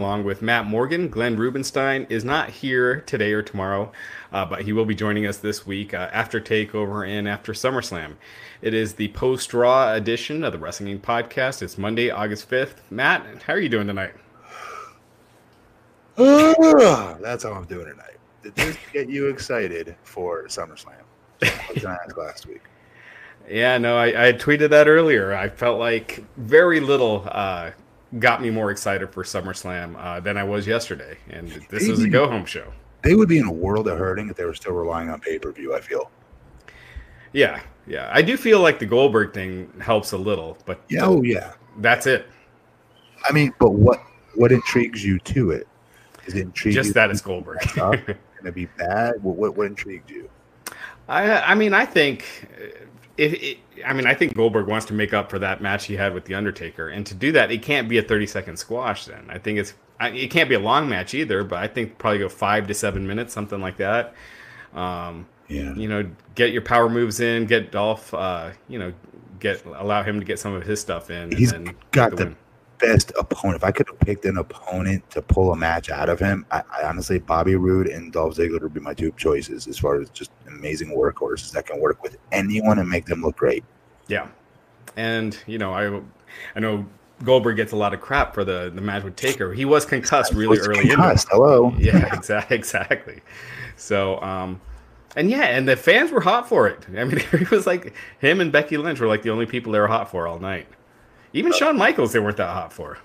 along with Matt Morgan. Glenn Rubenstein is not here today or tomorrow, uh, but he will be joining us this week uh, after Takeover and after SummerSlam. It is the post Raw edition of the Wrestling Podcast. It's Monday, August 5th. Matt, how are you doing tonight? that's how I'm doing tonight. Did this get you excited for SummerSlam? I was going to ask last week. Yeah, no, I, I tweeted that earlier. I felt like very little uh, got me more excited for SummerSlam uh, than I was yesterday, and this was a go home show. They would be in a world of hurting if they were still relying on pay per view. I feel. Yeah, yeah, I do feel like the Goldberg thing helps a little, but yeah, oh yeah, that's it. I mean, but what what intrigues you to it? Is it intriguing? Just that it's Goldberg. Can it be bad? What, what what intrigued you? I I mean, I think if it, I mean, I think Goldberg wants to make up for that match he had with the Undertaker, and to do that, it can't be a thirty second squash. Then I think it's it can't be a long match either, but I think probably go five to seven minutes, something like that. Um, yeah, you know, get your power moves in, get Dolph, uh, you know, get allow him to get some of his stuff in. He's got the, the best opponent. If I could have picked an opponent to pull a match out of him, I, I honestly Bobby Roode and Dolph Ziggler would be my two choices as far as just amazing workhorses that can work with anyone and make them look great. Yeah, and you know I I know Goldberg gets a lot of crap for the the match with Taker. He was concussed really was early. Concussed. In Hello. Yeah, exactly. Exactly. So, um, and yeah, and the fans were hot for it. I mean, it was like him and Becky Lynch were like the only people they were hot for all night. Even uh, Shawn Michaels, they weren't that hot for.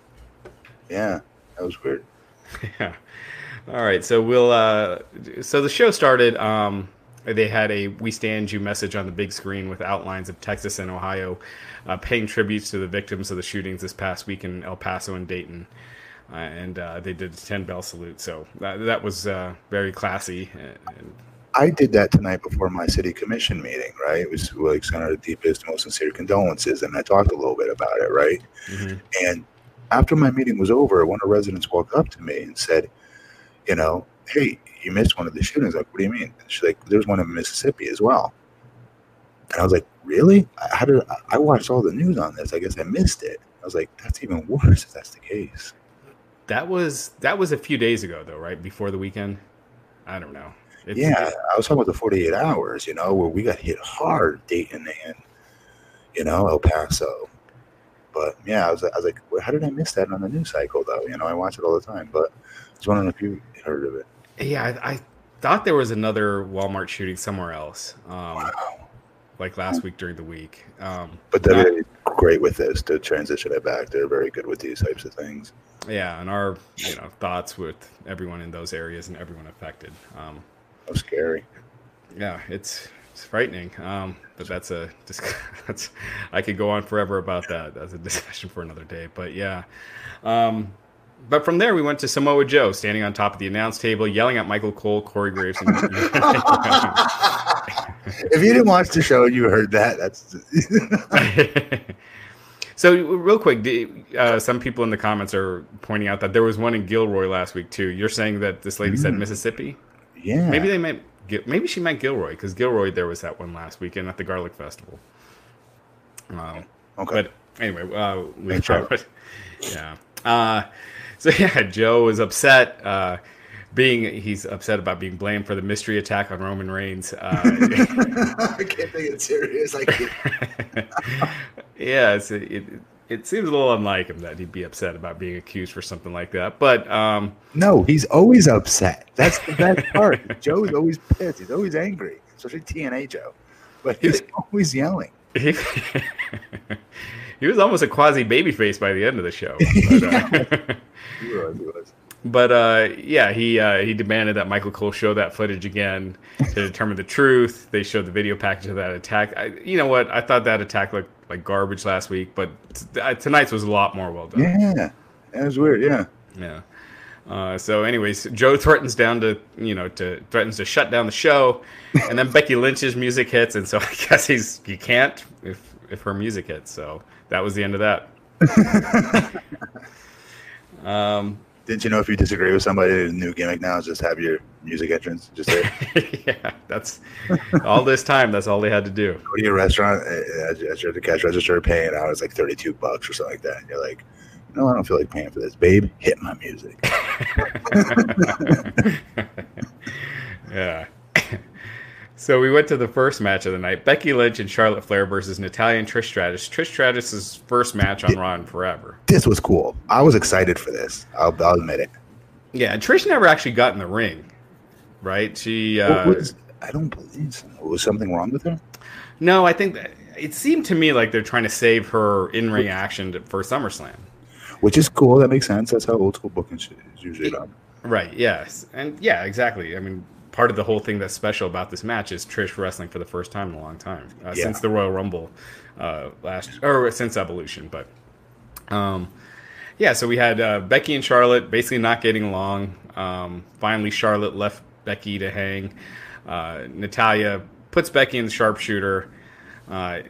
Yeah, that was weird. yeah. All right, so we'll. Uh, so the show started. Um, they had a "We Stand You" message on the big screen with outlines of Texas and Ohio, uh, paying tributes to the victims of the shootings this past week in El Paso and Dayton. Uh, and uh, they did a 10 bell salute. So that, that was uh, very classy. And, I did that tonight before my city commission meeting, right? It was like sent our deepest, most sincere condolences, and I talked a little bit about it, right? Mm-hmm. And after my meeting was over, one of the residents walked up to me and said, "You know, hey, you missed one of the shootings." Like, what do you mean? And she's like, "There's one in Mississippi as well." And I was like, "Really? How did I watched all the news on this? I guess I missed it." I was like, "That's even worse if that's the case." That was that was a few days ago, though, right before the weekend. I don't know. Yeah, I was talking about the 48 hours, you know, where we got hit hard Dayton and, you know, El Paso. But yeah, I was, I was like, well, how did I miss that on the news cycle, though? You know, I watch it all the time, but I was wondering if you heard of it. Yeah, I, I thought there was another Walmart shooting somewhere else. Um, wow. Like last week during the week. Um, but they're great with this to transition it back. They're very good with these types of things. Yeah, and our you know thoughts with everyone in those areas and everyone affected. Um, so scary. Yeah, it's it's frightening. Um, but that's a that's I could go on forever about that. That's a discussion for another day. But yeah. Um, but from there, we went to Samoa Joe standing on top of the announce table, yelling at Michael Cole, Corey Graves. And, if you didn't watch the show you heard that, that's. so real quick, uh, some people in the comments are pointing out that there was one in Gilroy last week too. You're saying that this lady mm. said Mississippi. Yeah. Maybe they meant maybe she meant Gilroy because Gilroy there was that one last weekend at the Garlic Festival. Um, okay. But anyway, uh, we yeah. Uh, so yeah, Joe was upset. Uh, being he's upset about being blamed for the mystery attack on Roman Reigns. Uh, I can't take it serious. I can't. yeah, it's, it, it seems a little unlike him that he'd be upset about being accused for something like that. But um, no, he's always upset. That's the best part. Joe's always pissed. He's always angry, especially TNA Joe. But he's always yelling. He, he was almost a quasi babyface by the end of the show. But, uh, he was. He was. But uh, yeah, he uh, he demanded that Michael Cole show that footage again to determine the truth. They showed the video package of that attack. I, you know what? I thought that attack looked like garbage last week, but t- uh, tonight's was a lot more well done. Yeah, that was weird. Yeah, yeah. Uh, so, anyways, Joe threatens down to you know to threatens to shut down the show, and then Becky Lynch's music hits, and so I guess he's he can't if if her music hits. So that was the end of that. um, didn't you know if you disagree with somebody, the new gimmick now is just have your music entrance just there? yeah, that's all this time. That's all they had to do. Go to your restaurant eh, eh, at, at your cash register, paying out it's like thirty two bucks or something like that. And you're like, no, I don't feel like paying for this, babe. Hit my music. yeah. So we went to the first match of the night: Becky Lynch and Charlotte Flair versus Natalya and Trish Stratus. Trish Stratus's first match on Raw in forever. This was cool. I was excited for this. I'll, I'll admit it. Yeah, and Trish never actually got in the ring, right? She. Uh, was, I don't believe so. Was something wrong with her? No, I think that it seemed to me like they're trying to save her in-ring action for SummerSlam, which is cool. That makes sense. That's how old school booking is usually done. Right. Yes. And yeah, exactly. I mean, part of the whole thing that's special about this match is Trish wrestling for the first time in a long time uh, yeah. since the Royal Rumble uh, last or since Evolution. But um, yeah, so we had uh, Becky and Charlotte basically not getting along. Um, finally, Charlotte left Becky to hang. Uh, Natalya puts Becky in the sharpshooter. Uh,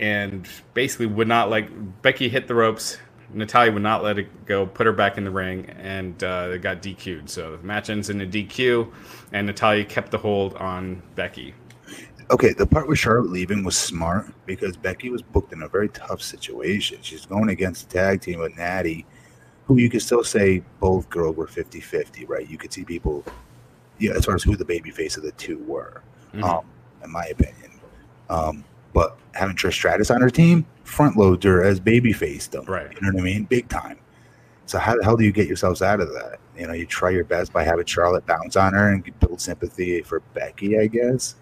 and basically would not like Becky hit the ropes, Natalya would not let it go, put her back in the ring, and uh, they got DQ'd. So the match ends in a DQ, and Natalya kept the hold on Becky. Okay, the part with Charlotte leaving was smart because Becky was booked in a very tough situation. She's going against a tag team with Natty, who you could still say both girls were 50 50, right? You could see people, yeah, as far as who the baby face of the two were, mm-hmm. um, in my opinion. Um, but having Trish Stratus on her team, front loads her as babyface them. Right. You know what I mean? Big time. So how the hell do you get yourselves out of that? You know, you try your best by having Charlotte bounce on her and build sympathy for Becky, I guess.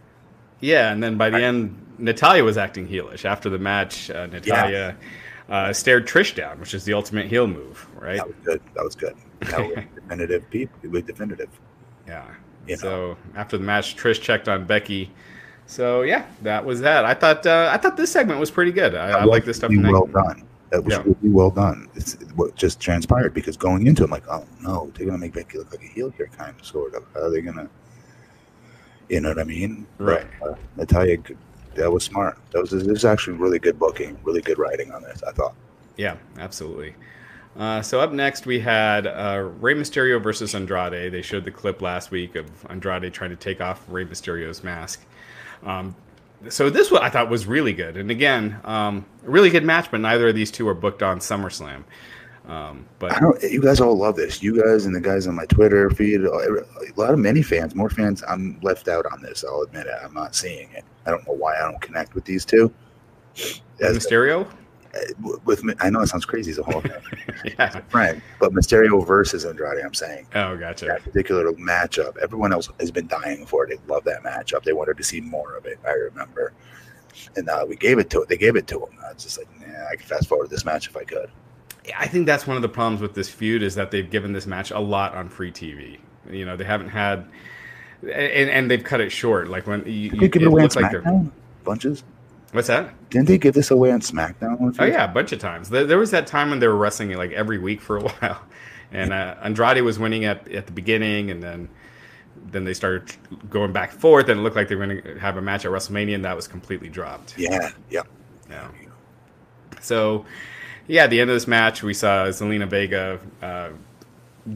Yeah, and then by the end, Natalya was acting heelish. After the match, uh, Natalya yeah. uh, stared Trish down, which is the ultimate heel move, right? That was good. That was good. That was definitive. People, was definitive. Yeah. You know? So after the match, Trish checked on Becky so yeah, that was that. I thought uh, I thought this segment was pretty good. I, I like this stuff. Well done. That was yeah. really well done. It's what just transpired because going into it, I'm like, oh no, they're gonna make Becky look like a heel here, kind of, sort of. How are they gonna? You know what I mean? Right. But, uh, Natalya, that was smart. That was this is actually really good booking, really good writing on this. I thought. Yeah, absolutely. Uh, so up next we had uh, Rey Mysterio versus Andrade. They showed the clip last week of Andrade trying to take off Rey Mysterio's mask. Um, so this one I thought was really good, and again, um, really good match. But neither of these two are booked on SummerSlam. Um, but you guys all love this. You guys and the guys on my Twitter feed, a lot of many fans, more fans. I'm left out on this. I'll admit it. I'm not seeing it. I don't know why I don't connect with these two. As Mysterio with I know it sounds crazy as a whole yeah. friend, but Mysterio versus Andrade. I'm saying. Oh, gotcha. That particular matchup. Everyone else has been dying for it. They love that matchup. They wanted to see more of it. I remember, and uh, we gave it to it. They gave it to him. I was just like, nah, I could fast forward this match if I could. I think that's one of the problems with this feud is that they've given this match a lot on free TV. You know, they haven't had, and, and they've cut it short. Like when you, you give it away like they're bunches. What's that? Didn't they give this away on SmackDown? Oh yeah, a bunch of times. There was that time when they were wrestling like every week for a while, and uh, Andrade was winning at at the beginning, and then then they started going back and forth, and it looked like they were going to have a match at WrestleMania, and that was completely dropped. Yeah, yeah, yeah. So, yeah, at the end of this match, we saw Zelina Vega uh,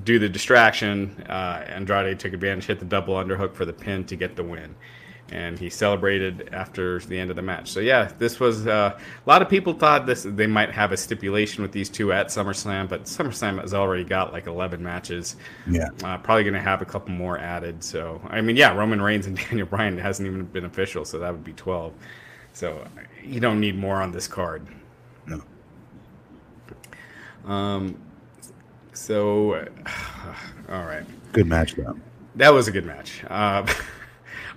do the distraction. Uh, Andrade took advantage, hit the double underhook for the pin to get the win and he celebrated after the end of the match. So yeah, this was uh, a lot of people thought this they might have a stipulation with these two at SummerSlam, but SummerSlam has already got like 11 matches. Yeah, uh, probably going to have a couple more added. So I mean, yeah, Roman Reigns and Daniel Bryan hasn't even been official, so that would be 12. So you don't need more on this card. No. Um. So, uh, all right. Good match, though. That was a good match.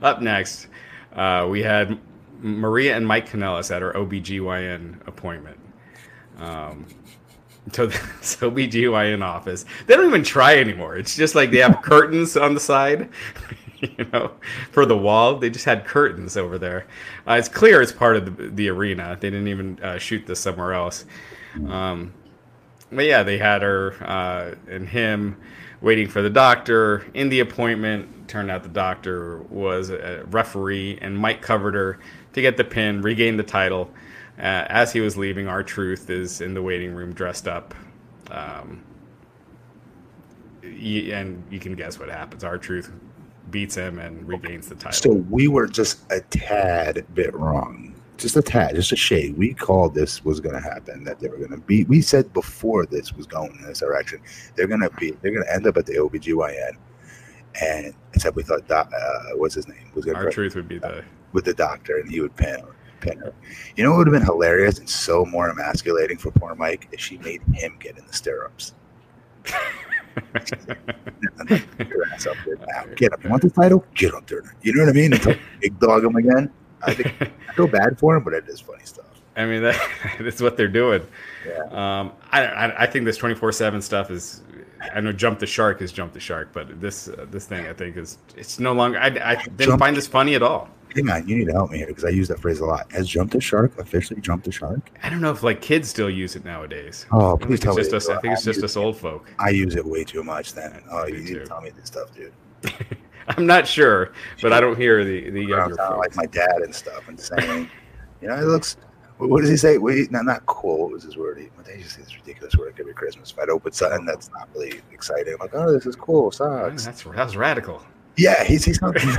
Up next, uh, we had Maria and Mike Kanellis at our OBGYN appointment. Um, so, so OBGYN office. They don't even try anymore. It's just like they have curtains on the side, you know, for the wall. They just had curtains over there. Uh, it's clear it's part of the, the arena. They didn't even uh, shoot this somewhere else. Um, but yeah, they had her uh, and him waiting for the doctor in the appointment turned out the doctor was a referee, and Mike covered her to get the pin, regain the title. Uh, as he was leaving, R-Truth is in the waiting room dressed up. Um, and you can guess what happens. R-Truth beats him and regains the title. So we were just a tad bit wrong just a tad, just a shade. We called this was going to happen. That they were going to be. We said before this was going in this direction, they're going to be. They're going to end up at the OBGYN, and except we thought, doc, uh, what's his name was going. R-Truth would be the with the doctor, and he would pin pin her. You know what would have been hilarious and so more emasculating for poor Mike if she made him get in the stirrups. get up there now. Get him. You want the title? Get up Turner. You know what I mean? Until big dog him again. I think I feel bad for him, but it is funny stuff. I mean, that, that's what they're doing. Yeah. Um, I, I, I think this twenty four seven stuff is. I know jump the shark is jump the shark, but this uh, this thing I think is it's no longer. I, I didn't jump, find this funny at all. Hang on, you need to help me here because I use that phrase a lot. Has jump the shark officially jumped the shark? I don't know if like kids still use it nowadays. Oh, please tell me. Us, I think it's just us old folk. I use it way too much. Then oh, you need to tell me this stuff, dude. I'm not sure, but I don't hear the the younger folks. like my dad and stuff and saying, you know, it looks. What does he say? Wait, not not cool. What was his word? He, they just say this ridiculous word every Christmas. If I'd open something that's not really exciting, I'm like, oh, this is cool. Sucks. that's that's radical. Yeah, he's he's something.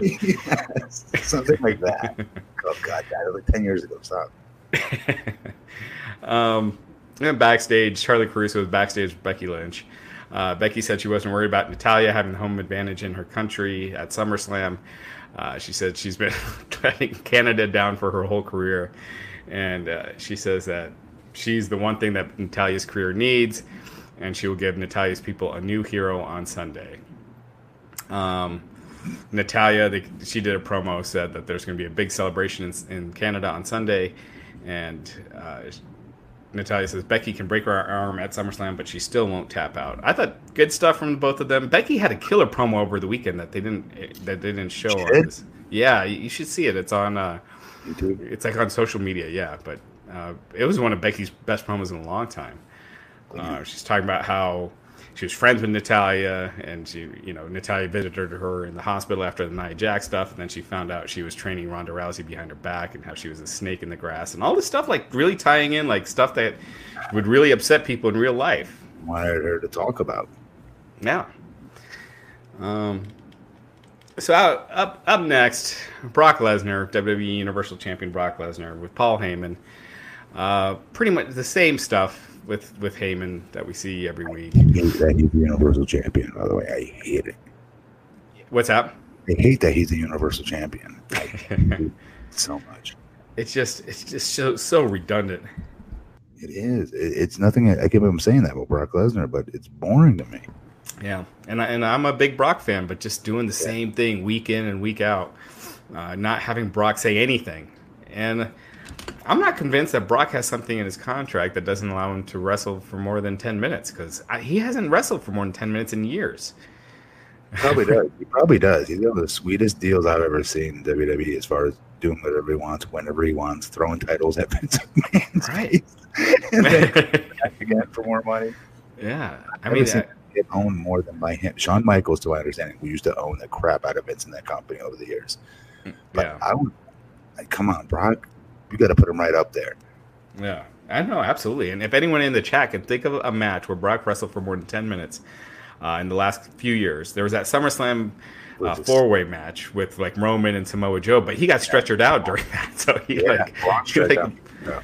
yes, something like that. Oh God, that was like ten years ago. Stop. um, backstage, Charly Caruso was backstage with Becky Lynch. Uh, Becky said she wasn't worried about Natalya having the home advantage in her country at SummerSlam. Uh, she said she's been letting Canada down for her whole career. And uh, she says that she's the one thing that Natalya's career needs, and she will give Natalya's people a new hero on Sunday. Um, Natalya, they, she did a promo, said that there's going to be a big celebration in, in Canada on Sunday, and uh, Natalya says Becky can break her arm at SummerSlam, but she still won't tap out. I thought good stuff from both of them. Becky had a killer promo over the weekend that they didn't that they didn't show on this. Yeah, you should see it. It's on uh, YouTube. It's like on social media. Yeah, but uh, it was one of Becky's best promos in a long time. Uh, she's talking about how she was friends with Natalya, and she, you know, Natalya visited her in the hospital after the Nia Jax stuff, and then she found out she was training Ronda Rousey behind her back, and how she was a snake in the grass, and all this stuff, like really tying in like stuff that would really upset people in real life. Wanted her to talk about. Yeah. Um. So out, up up next, Brock Lesnar, WWE Universal Champion Brock Lesnar with Paul Heyman. Uh, pretty much the same stuff with with Heyman that we see every week. I hate that he's the Universal Champion. By the way, I hate it. What's that? I hate that he's the Universal Champion. so much. It's just it's just so so redundant. It is. It, it's nothing. I can't believe I'm saying that about Brock Lesnar, but it's boring to me. Yeah, and I, and I'm a big Brock fan, but just doing the yeah. same thing week in and week out, uh, not having Brock say anything, and I'm not convinced that Brock has something in his contract that doesn't allow him to wrestle for more than 10 minutes because he hasn't wrestled for more than 10 minutes in years. Probably does. He probably does. He's one of the sweetest deals I've ever seen in WWE as far as doing whatever he wants, whenever he wants, throwing titles at Vince McMahon's right. and then back again for more money. Yeah. I mean, I, get owned more than by him. Shawn Michaels, to my understanding, who used to own the crap out of Vince in that company over the years. But yeah. I would, like, come on, Brock you got to put him right up there. Yeah, I know absolutely. And if anyone in the chat can think of a match where Brock wrestled for more than ten minutes uh, in the last few years, there was that SummerSlam uh, four way match with like Roman and Samoa Joe, but he got stretchered out during that. So he yeah, like, he, like yeah.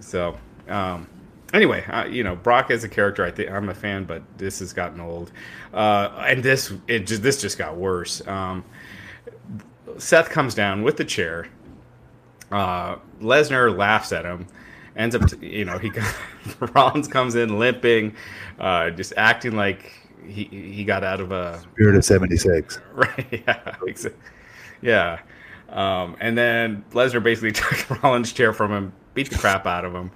so. Um, anyway, uh, you know, Brock as a character, I think I'm a fan, but this has gotten old, uh, and this it just this just got worse. Um, Seth comes down with the chair uh, Lesnar laughs at him, ends up, t- you know, he Rollins comes in limping, uh, just acting like he he got out of a spirit of '76. Right? Yeah. Yeah. Um, and then Lesnar basically took Rollins' chair from him, beat the crap out of him,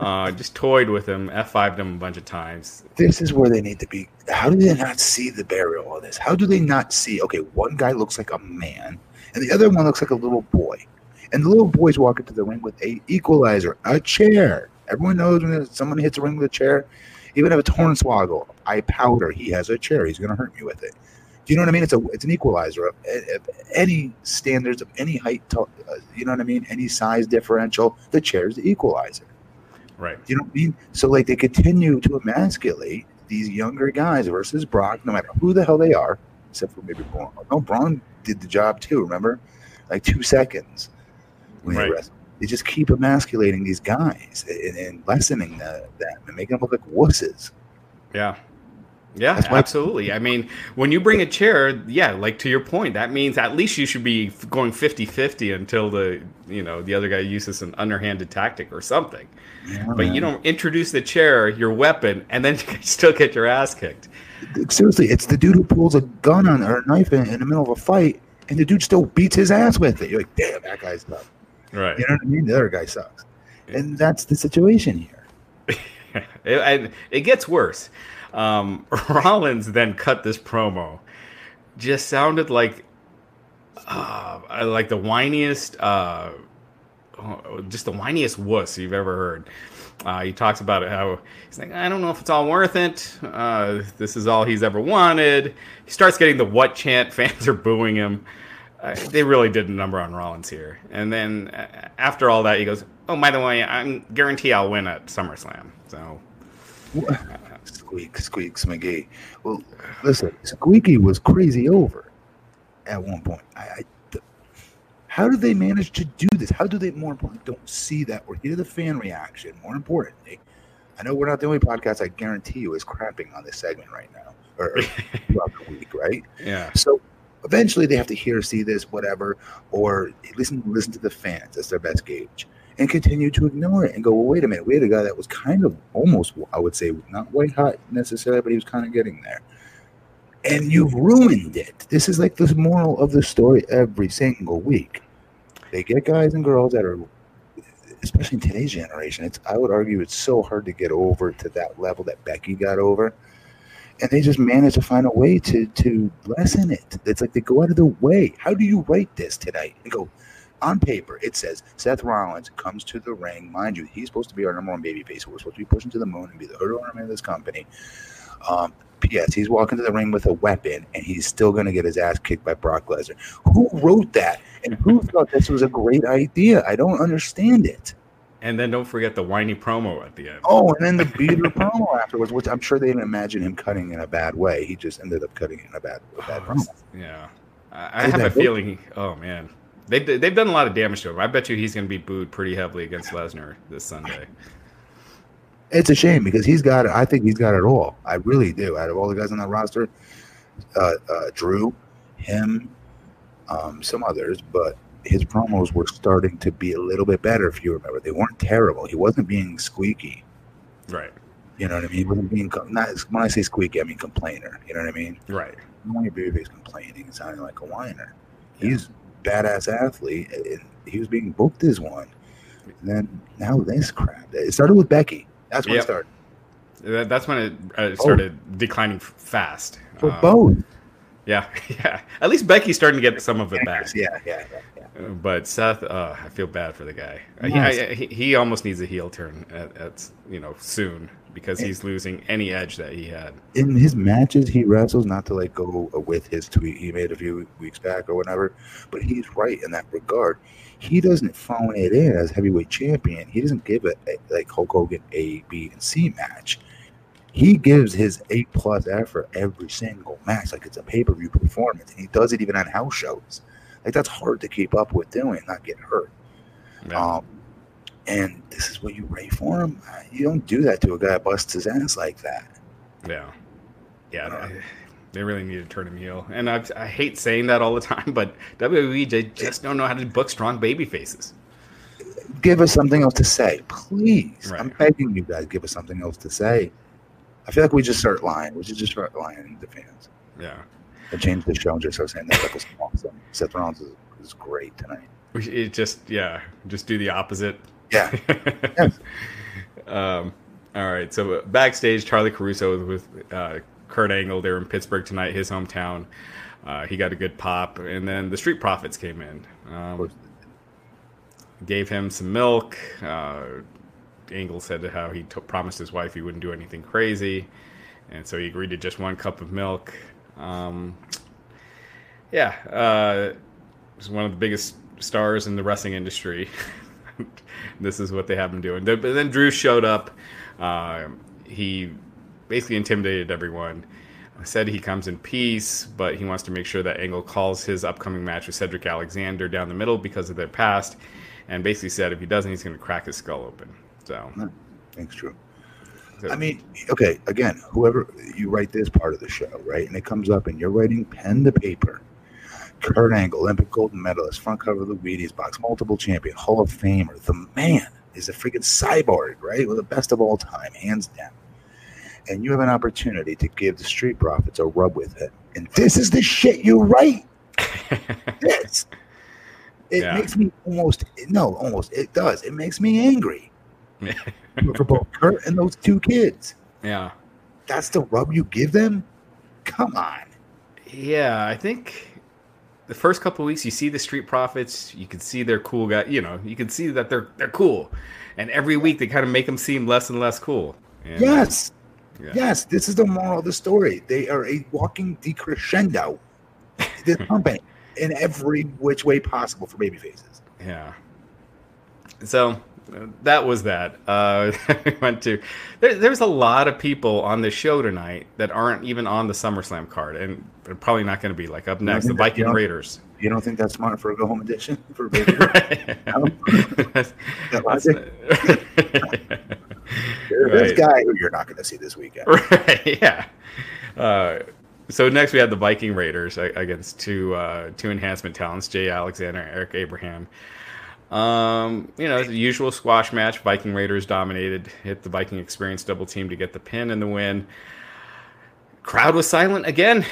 uh, just toyed with him, F5'd him a bunch of times. This is where they need to be. How do they not see the burial of this? How do they not see? Okay, one guy looks like a man, and the other one looks like a little boy. And the little boys walk into the ring with a equalizer, a chair. Everyone knows when someone hits a ring with a chair, even if it's Hornswoggle, I powder, he has a chair. He's going to hurt me with it. Do you know what I mean? It's a it's an equalizer of, any standards of any height. To, uh, you know what I mean? Any size differential. The chair is the equalizer. Right. Do You know what I mean? So like they continue to emasculate these younger guys versus Brock, no matter who the hell they are, except for maybe Braun. No, Braun did the job too. Remember, like two seconds Right. they just keep emasculating these guys and, and lessening the, them and making them look like wusses. Yeah. Yeah, absolutely. I mean, when you bring a chair, yeah, like to your point, that means at least you should be going 50-50 until the, you know, the other guy uses an underhanded tactic or something. But you don't introduce the chair, your weapon, and then you still get your ass kicked. seriously, it's the dude who pulls a gun on or a knife in, in the middle of a fight, and the dude still beats his ass with it. You're like, damn, that guy's tough. Right. You know what I mean? The other guy sucks, and that's the situation here. It, and it gets worse. Um, Rollins then cut this promo. Just sounded like, uh, like the whiniest, uh, oh, just the whiniest wuss you've ever heard. Uh, he talks about it how he's like, I don't know if it's all worth it. Uh, this is all he's ever wanted. He starts getting the what chant. Fans are booing him. Uh, they really did a number on Rollins here. And then uh, after all that, he goes, "Oh, by the way, I'm guarantee I'll win at SummerSlam." So Squeak, squeaks, McGee. Well, listen, Squeaky was crazy over at one point. I, I, th- how do they manage to do this? How do they, more importantly, don't see that or hear the fan reaction? More importantly, I know we're not the only podcast. I guarantee you is crapping on this segment right now or, or throughout the week, right? yeah, So eventually they have to hear, see this, whatever, or listen, listen to the fans. That's their best gauge, and continue to ignore it and go, well, wait a minute. We had a guy that was kind of almost, I would say, not white hot necessarily, but he was kind of getting there. And you've ruined it. This is like the moral of the story every single week. They get guys and girls that are, especially in today's generation. It's I would argue it's so hard to get over to that level that Becky got over and they just manage to find a way to to lessen it. It's like they go out of their way. How do you write this tonight and go on paper? It says Seth Rollins comes to the ring. Mind you, he's supposed to be our number one babyface. We're supposed to be pushing to the moon and be the hood ornament of this company. Um, P.S. He's walking to the ring with a weapon, and he's still going to get his ass kicked by Brock Lesnar. Who wrote that, and who thought this was a great idea? I don't understand it. And then don't forget the whiny promo at the end. Oh, and then the beater promo afterwards, which I'm sure they didn't imagine him cutting in a bad way. He just ended up cutting it in a bad, a bad Oh, promo. yeah, I, I have a feeling. Oh man, they they've done a lot of damage to him. I bet you he's going to be booed pretty heavily against Lesnar this Sunday. It's a shame because he's got it. I think he's got it all. I really do. Out of all the guys on that roster, uh, uh, Drew, him, um, some others, but his promos were starting to be a little bit better. If you remember, they weren't terrible. He wasn't being squeaky. Right, You know what I mean? He wasn't being not when I say squeaky, I mean complainer. You know what I mean? right. When your babyface complaining, sounding like a whiner. He's badass athlete, and he was being booked as one. And then now this crap. It started with Becky. That's when Yep. it started. That's when it uh, started declining fast. For Um, both. Yeah, yeah. At least Becky's starting to get some of it back. Yeah, yeah, yeah. Yeah. But Seth, uh, I feel bad for the guy. Uh, he- I- he, he almost needs a heel turn at, at you know soon because he's losing any edge that he had. In his matches, he wrestles not to like go with his tweet he made a few weeks back or whatever, but he's right in that regard. He doesn't phone it in as heavyweight champion. He doesn't give it a, like Hulk Hogan A, B, and C match. He gives his A plus effort every single match, like it's a pay per view performance, and he does it even on house shows. Like that's hard to keep up with doing, not get hurt. Yeah. Um, and this is what you rate for him. You don't do that to a guy that busts his ass like that. Yeah, yeah. They, they really need to turn him heel, and I, I hate saying that all the time, but WWE they just don't know how to book strong baby faces. Give us something else to say, please. Right. I'm begging you guys, give us something else to say. I feel like we just start lying. We should just start lying to fans. Yeah, And changed the show just start saying that that was awesome. Seth Rollins is, is great tonight. we should- it just yeah, just do the opposite. Yeah. Yes. um, all right. So backstage, Charly Caruso was with uh, Kurt Angle. They're in Pittsburgh tonight, his hometown. Uh, he got a good pop, and then the Street Profits came in. Um, gave him some milk. Uh, Angle said to how he t- promised his wife he wouldn't do anything crazy, and so he agreed to just one cup of milk. Um, yeah, uh, he's one of the biggest stars in the wrestling industry. this is what they have him doing. But then Drew showed up. Uh, he basically intimidated everyone. Said he comes in peace, but he wants to make sure that Angle calls his upcoming match with Cedric Alexander down the middle because of their past. and basically said if he doesn't, he's going to crack his skull open. So, Thanks, true. I mean, okay, again, whoever you write this part of the show, right? And it comes up and you're writing pen to paper. Kurt Angle, Olympic gold medalist, front cover of the Wheaties box, multiple champion, Hall of Famer. The man is a freaking cyborg, right? Well, the best of all time, hands down. And you have an opportunity to give the Street Profits a rub with it. And this is the shit you write. This. It Yeah. makes me almost, no, almost, it does. It makes me angry for both Kurt and those two kids. yeah. That's the rub you give them? Come on. Yeah, I think the first couple of weeks you see the Street Profits, you can see they're cool guy. You know, you can see that they're they're cool, and every week they kind of make them seem less and less cool. And, Yes. yeah. Yes. This is the moral of the story. They are a walking decrescendo. This company in every which way possible for baby faces. Yeah. So that was that. Uh, we went to. There, there's a lot of people on the show tonight that aren't even on the SummerSlam card, and they're probably not going to be like up next. The Viking Raiders. You don't think that's smart for a go home edition for baby? Right. That logic? This guy who you're not going to see this weekend. right. Yeah. Uh, so next we had the Viking Raiders against two uh, two enhancement talents, Jay Alexander and Eric Abraham. Um, you know, the usual squash match. Viking Raiders dominated, hit the Viking Experience double team to get the pin and the win. Crowd was silent again.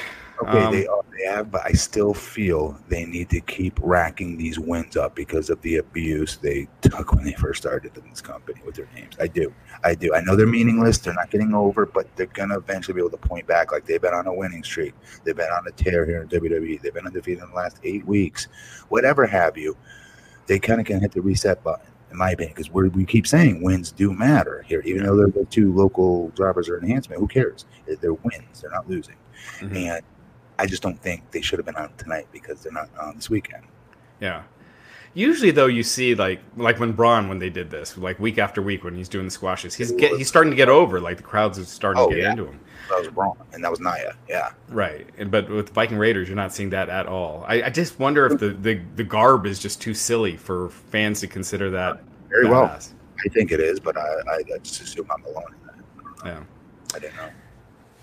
Okay, Um, they are, they have, but I still feel they need to keep racking these wins up because of the abuse they took when they first started in this company with their names. I do, I do. I know they're meaningless; they're not getting over, but they're gonna eventually be able to point back like they've been on a winning streak. They've been on a tear here in WWE. They've been undefeated in the last eight weeks, whatever have you. They kind of can hit the reset button, in my opinion, because we we keep saying wins do matter here, even though they're the two local drivers or enhancement. Who cares? They're wins; they're not losing. Mhm. And I just don't think they should have been on tonight because they're not on this weekend. Yeah. Usually, though, you see like like when Braun when they did this, like week after week when he's doing the squashes, he's get, he's starting to get over. Like the crowds are starting Oh, to get yeah. into him. That was wrong, and that was Naya. Yeah, Right, and but with Viking Raiders, you're not seeing that at all. I, I just wonder if the, the the garb is just too silly for fans to consider that. very well. I think it is, but I, I, I just assume I'm alone in that. Yeah. I didn't know.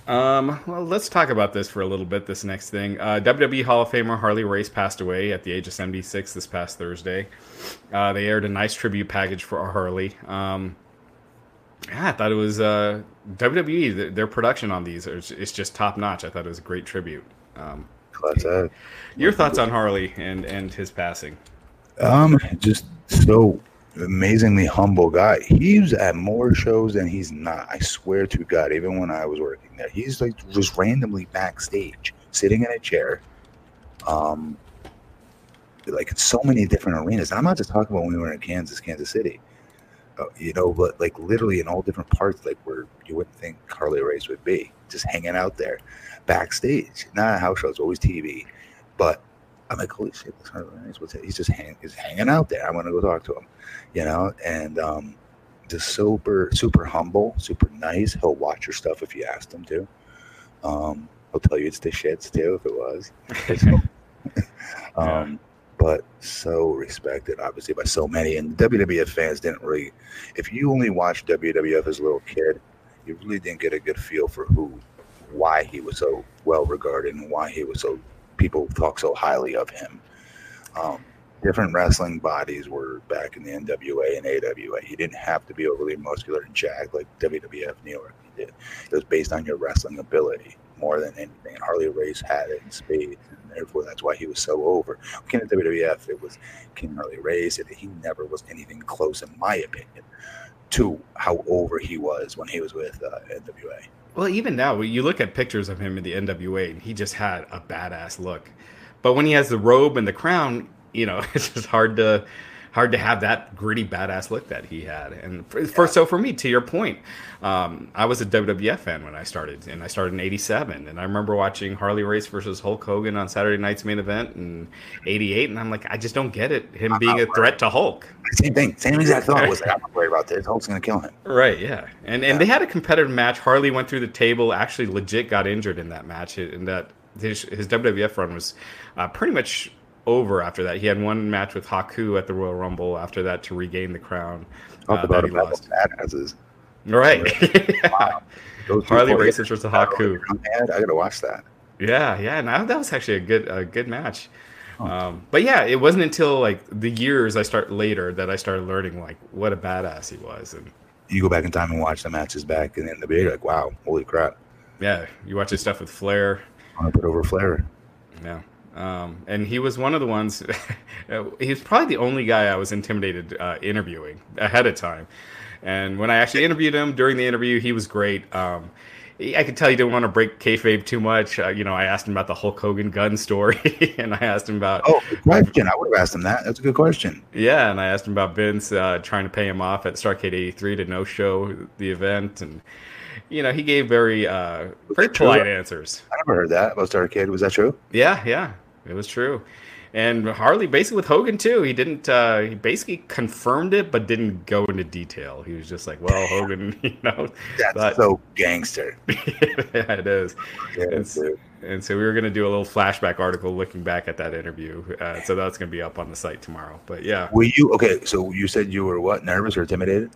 Um. Well, let's talk about this for a little bit. This next thing, uh, WWE Hall of Famer Harley Race passed away at the age of 76 this past Thursday. Uh, they aired a nice tribute package for Harley. Um. Yeah, I thought it was uh, WWE. th- Their production on these is, is just top notch. I thought it was a great tribute. Um, Class A. your thoughts on Harley and and his passing? Um, just so amazingly humble guy. He's at more shows than he's not. I swear to God. Even when I was working there, he's like just randomly backstage, sitting in a chair. Um, like in so many different arenas. I'm not just talking about when we were in Kansas, Kansas City. Uh, you know, but like literally in all different parts, like where you wouldn't think Harley Race would be, just hanging out there, backstage. Not house show; it's always TV. But I'm like, holy shit, this Race, what's that? He's just hang, he's hanging out there. I'm gonna go talk to him, you know, and um, just super, super humble, super nice. He'll watch your stuff if you ask him to. Um, he'll tell you it's the shits too if it was. um, but so respected, obviously, by so many. And WWF fans didn't really, if you only watched WWF as a little kid, you really didn't get a good feel for who, why he was so well regarded and why he was so, people talk so highly of him. Um, different wrestling bodies were back in the NWA and AWA. You didn't have to be overly muscular and jacked like WWF New York did. It was based on your wrestling ability more than anything. And Harley Race had it in spades, and therefore that's why he was so over. Looking at WWF, it was King Harley Race, and he never was anything close, in my opinion, to how over he was when he was with uh, NWA. Well, even now, you look at pictures of him in the NWA, and he just had a badass look. But when he has the robe and the crown, you know, it's just hard to hard to have that gritty badass look that he had. And for, for so for me, to your point, um, I was a WWF fan when I started, and I started in '87, and I remember watching Harley Race versus Hulk Hogan on Saturday night's main event in '88, and I'm like, I just don't get it, him being a threat to Hulk. Same thing, same exact thought. Was like, I'm not worried about this. Hulk's gonna kill him. Right, yeah, and and they had a competitive match. Harley went through the table, actually legit got injured in that match, and that his his WWF run was uh, pretty much over after that. He had one match with Haku at the Royal Rumble after that to regain the crown. Uh, about that he lost. badasses. Right. Wow. Harley Races versus Haku. I gotta watch that. Yeah, yeah. Now that was actually a good a good match. Um, but yeah, it wasn't until like the years I start later that I started learning like what a badass he was. And you go back in time and watch the matches back and in the video, like wow, holy crap. Yeah, you watch his stuff with Flair. I put over Flair. Yeah. Um, and he was one of the ones. he was probably the only guy I was intimidated uh, interviewing ahead of time. And when I actually interviewed him during the interview, he was great. Um, I could tell he didn't want to break kayfabe too much. Uh, you know, I asked him about the Hulk Hogan gun story, and I asked him about. Oh, good question. I would have asked him that. That's a good question. Yeah, and I asked him about Vince uh, trying to pay him off at Starcade '83 to no show the event, and you know, he gave very, uh, very polite answers. I never heard that about Starcade. Was that true? Yeah, yeah, it was true and Harley basically with Hogan too. He didn't. Uh, he basically confirmed it, but didn't go into detail. He was just like, "Well, Hogan, you know." That's but, so gangster. yeah, it is. Yeah, and, and, so we were going to do a little flashback article looking back at that interview. Uh, so that's going to be up on the site tomorrow. But yeah, were you okay? So you said you were what nervous or intimidated?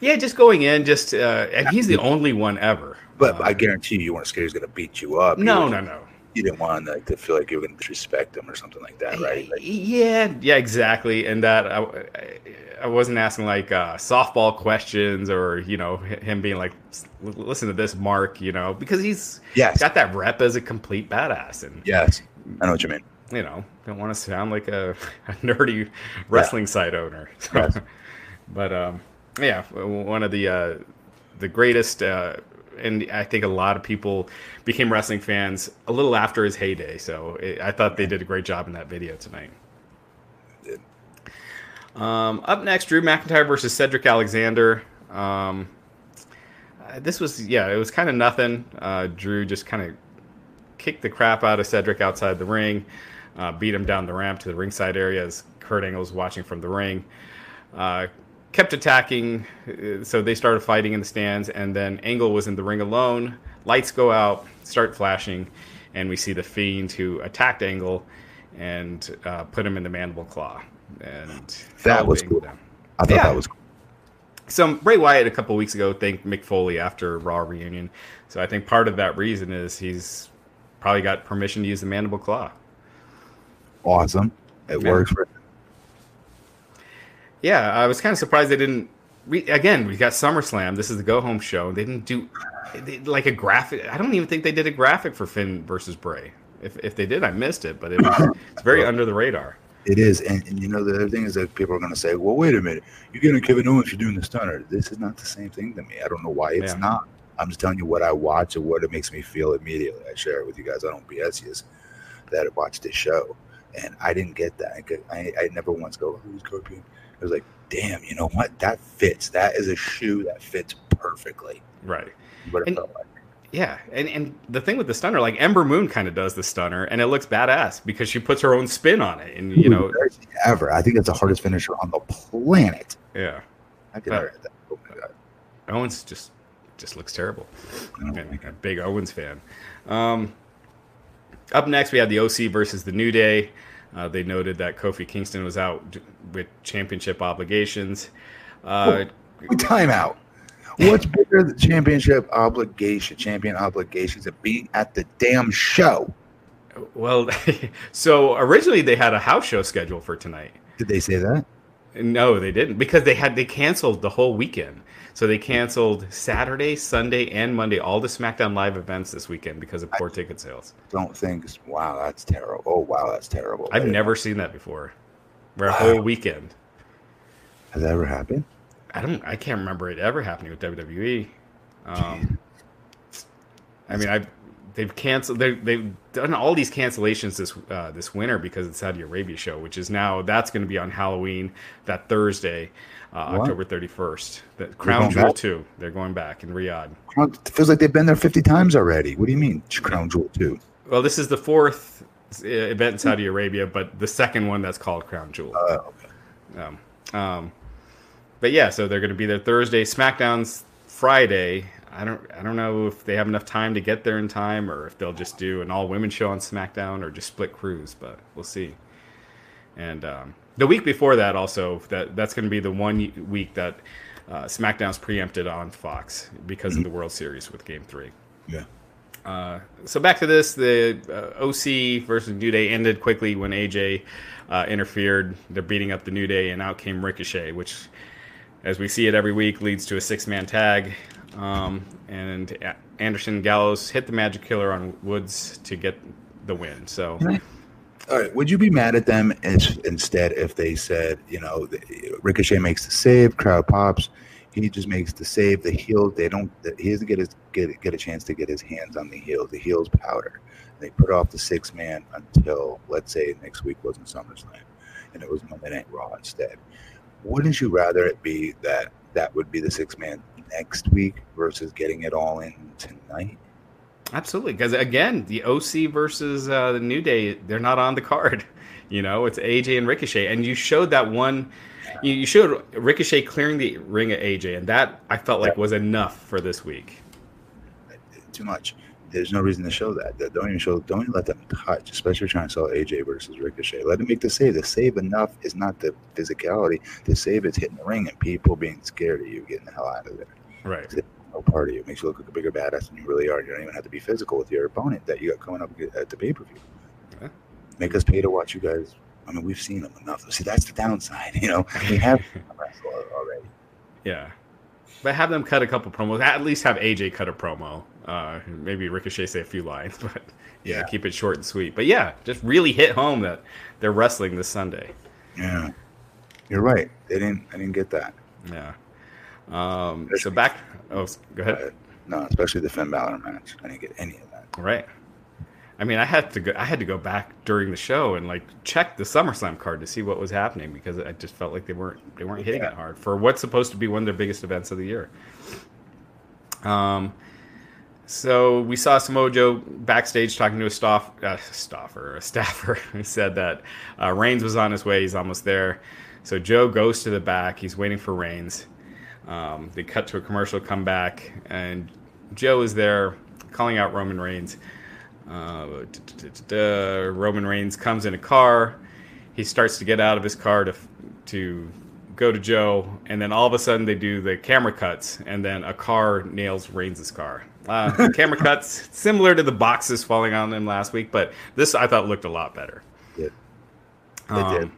Yeah, just going in, just uh, and he's the only one ever. But I um, guarantee you, you weren't scared he's going to beat you up. No, no, no you didn't want like, to feel like you were going to disrespect them or something like that, right? Like, yeah, yeah, exactly. And that I, I wasn't asking like uh, softball questions or you know him being like, listen to this, Mark, you know, because he's yes. got that rep as a complete badass. And yes, I know what you mean. You know, don't want to sound like a, a nerdy wrestling yeah. site owner. So, yes. But um, yeah, one of the uh, the greatest. Uh, and I think a lot of people became wrestling fans a little after his heyday. So it, I thought they did a great job in that video tonight. Um, up next, Drew McIntyre versus Cedric Alexander. Um, this was yeah, it was kind of nothing. Uh, Drew just kind of kicked the crap out of Cedric outside the ring, uh, beat him down the ramp to the ringside area as Kurt Angle was watching from the ring. Uh, kept attacking. Uh, so they started fighting in the stands, and then Angle was in the ring alone. Lights go out, start flashing, and we see the Fiend who attacked Angle and uh, put him in the mandible claw. And that was cool. Down. I thought yeah. that was cool. So Bray Wyatt a couple weeks ago thanked Mick Foley after Raw reunion. So I think part of that reason is he's probably got permission to use the mandible claw. Awesome. It yeah. works for yeah, I was kind of surprised they didn't. We, again, we got SummerSlam. This is the go home show. They didn't do they, like a graphic. I don't even think they did a graphic for Finn versus Bray. If, if they did, I missed it, but it was it's very under the radar. It is, and, and, you know the other thing is that people are going to say, "Well, wait a minute, you're getting Kevin Owens, you're doing the stunner." This is not the same thing to me. I don't know why it's yeah. not. I'm just telling you what I watch and what it makes me feel immediately. I share it with you guys. I don't BS you that I watched this show, and I didn't get that. I, I never once go, "Who's Scorpion?" It was like, damn, you know what? That fits. That is a shoe that fits perfectly. Right. But it And, like. Yeah, and and the thing with the stunner, like Ember Moon, kind of does the stunner, and it looks badass because she puts her own spin on it, and you know, ever. I think that's the hardest finisher on the planet. Yeah, I can uh, that. Oh my god, Owens just just looks terrible. I'm a big Owens fan. Um, up next, we have the OC versus the New Day. Uh, they noted that Kofi Kingston was out with championship obligations. Uh, oh, timeout. What's bigger the championship obligation, champion obligations to being at the damn show? Well, so originally they had a house show scheduled for tonight. Did they say that? No, they didn't because they had they canceled the whole weekend. So they canceled Saturday, Sunday, and Monday all the SmackDown live events this weekend because of poor I ticket sales. Don't think. Wow, that's terrible. Oh, wow, that's terrible. I've never seen that before. Where wow. a whole weekend. Has that ever happened? I don't. I can't remember it ever happening with WWE. Um, I mean, I they've canceled. They, they've done all these cancellations this uh, this winter because of the Saudi Arabia show, which is now that's going to be on Halloween that Thursday uh, October 31st. The Crown Jewel back? 2. They're going back in Riyadh. It feels like they've been there 50 times already. What do you mean, Crown Jewel 2? Well, this is the fourth uh, event in Saudi Arabia, but the second one that's called Crown Jewel. Uh, okay. Um, um, but yeah, so they're going to be there Thursday. SmackDown's Friday. I don't I don't know if they have enough time to get there in time, or if they'll just do an all women show on SmackDown, or just split crews. But we'll see. And um, the week before that, also that that's going to be the one week that uh, SmackDown's preempted on Fox because mm-hmm. of the World Series with Game Three. Yeah. Uh, so back to this, the uh, OC versus New Day ended quickly when AJ uh, interfered. They're beating up the New Day, and out came Ricochet, which, as we see it every week, leads to a six-man tag. Um, and Anderson Gallows hit the Magic Killer on Woods to get the win. So. All right. Would you be mad at them instead if they said, you know, Ricochet makes the save, crowd pops, he just makes the save. The heel, they don't. He doesn't get his get get a chance to get his hands on the heel. The heel's powder. They put off the six man until let's say next week wasn't SummerSlam, and it was Monday Night Raw instead. Wouldn't you rather it be that that would be the six man next week versus getting it all in tonight? Absolutely, because again, the OC versus uh, the New Day, they're not on the card. You know, it's AJ and Ricochet, and you showed that one. You, you showed Ricochet clearing the ring at AJ, and that I felt like was enough for this week. Too much. There's no reason to show that. Don't even show. Don't even let them touch, especially trying to sell AJ versus Ricochet. Let them make the save. The save enough is not the physicality. The save is hitting the ring and people being scared of you, getting the hell out of there. Right no part of you. It makes you look like a bigger badass than you really are. You don't even have to be physical with your opponent that you got coming up at the pay per view. Yeah. Make us pay to watch you guys. I mean, we've seen them enough. See, that's the downside. You know, we have already. Yeah, but have them cut a couple promos. At least have AJ cut a promo. Uh, maybe Ricochet say a few lines, but yeah, yeah, keep it short and sweet. But yeah, just really hit home that they're wrestling this Sunday. Yeah, you're right. They didn't. I didn't get that. Yeah. Um, so back. Oh, go ahead. Uh, no, especially the Finn Balor match. I didn't get any of that. Right. I mean, I had to go. I had to go back during the show and like check the SummerSlam card to see what was happening because I just felt like they weren't they weren't hitting yeah. it hard for what's supposed to be one of their biggest events of the year. Um, so we saw Samoa Joe backstage talking to a staff, uh, staffer, a staffer who said that uh, Reigns was on his way. He's almost there. So Joe goes to the back. He's waiting for Reigns. Um, they cut to a commercial, come back, and Joe is there calling out Roman Reigns. Uh, Roman Reigns comes in a car. He starts to get out of his car to to go to Joe, and then all of a sudden they do the camera cuts, and then a car nails Reigns' car. Uh, camera cuts similar to the boxes falling on them last week, but this I thought looked a lot better. Yeah, it um, did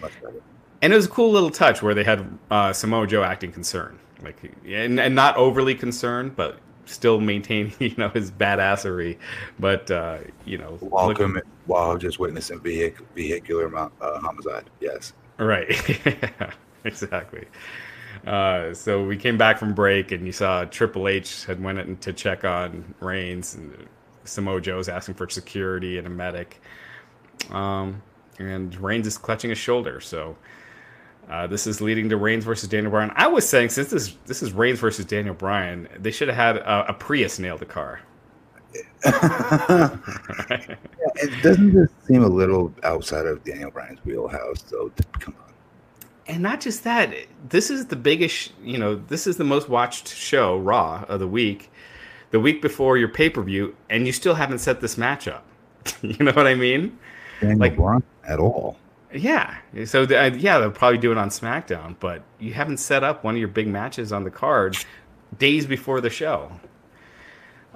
much better and it was a cool little touch where they had uh, Samoa Joe acting concerned, like and, and not overly concerned, but still maintaining you know his badassery, but uh, you know welcome while just witnessing vehic- vehicular uh, homicide. Yes, right, exactly. Uh, so we came back from break, and you saw Triple H had went in to check on Reigns, and Samoa Joe's asking for security and a medic. Um, and Reigns is clutching his shoulder, so uh, this is leading to Reigns versus Daniel Bryan. I was saying since this this is Reigns versus Daniel Bryan, they should have had a, a Prius nail the car. yeah, it doesn't this seem a little outside of Daniel Bryan's wheelhouse, though. Come on. And not just that, this is the biggest. You know, this is the most watched show, Raw, of the week. The week before your pay per view, and you still haven't set this match up. you know what I mean? Daniel like, Bryan at all. Yeah. So the, uh, yeah, they'll probably do it on SmackDown, but you haven't set up one of your big matches on the card days before the show.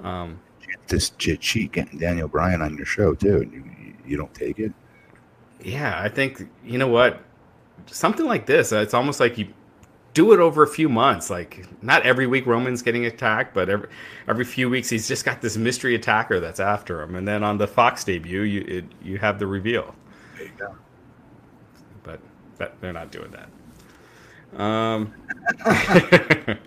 Um, this cheat getting Daniel Bryan on your show too, and you, you don't take it. Yeah, I think you know what, something like this. It's almost like you do it over a few months. Like not every week Roman's getting attacked, but every every few weeks he's just got this mystery attacker that's after him, and then on the Fox debut, you it, you have the reveal. There you go that they're not doing that. Um.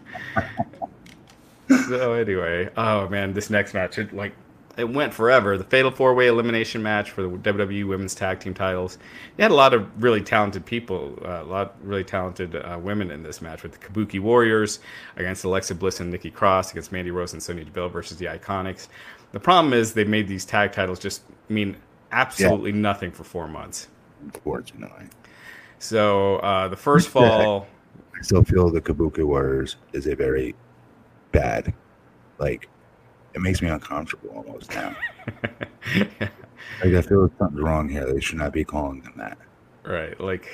so anyway, oh man, this next match, it, like, it went forever. The Fatal Four Way Elimination match for the WWE Women's Tag Team titles. You had a lot of really talented people, uh, a lot really talented uh, women in this match with the Kabuki Warriors against Alexa Bliss and Nikki Cross against Mandy Rose and Sonya Deville versus the Iconics. The problem is they made these tag titles just mean absolutely yeah. nothing for four months. Unfortunately. So uh, the first fall. I still feel the Kabuki Warriors is a very bad, like, it makes me uncomfortable almost now. like I feel like something's wrong here. They should not be calling them that. Right, like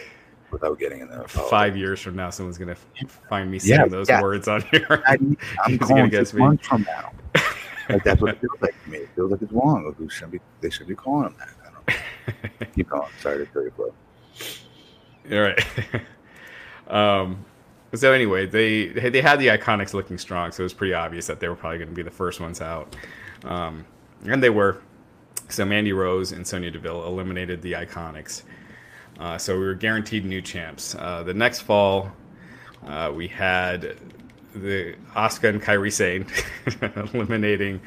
without getting in the five years from now, someone's gonna find me saying yeah, those yeah. words on here. I, am calling six months from now. Like that's what it feels like to me. It feels like it's wrong. Like should be, they should be calling them that. I don't know. Keep going. Sorry to tell you, bro. All right. um, so anyway, they they had the Iconics looking strong, so it was pretty obvious that they were probably going to be the first ones out, um, and they were. So Mandy Rose and Sonya Deville eliminated the Iconics. Uh, so we were guaranteed new champs. Uh, the next fall, uh, we had the Asuka and Kairi Sane eliminating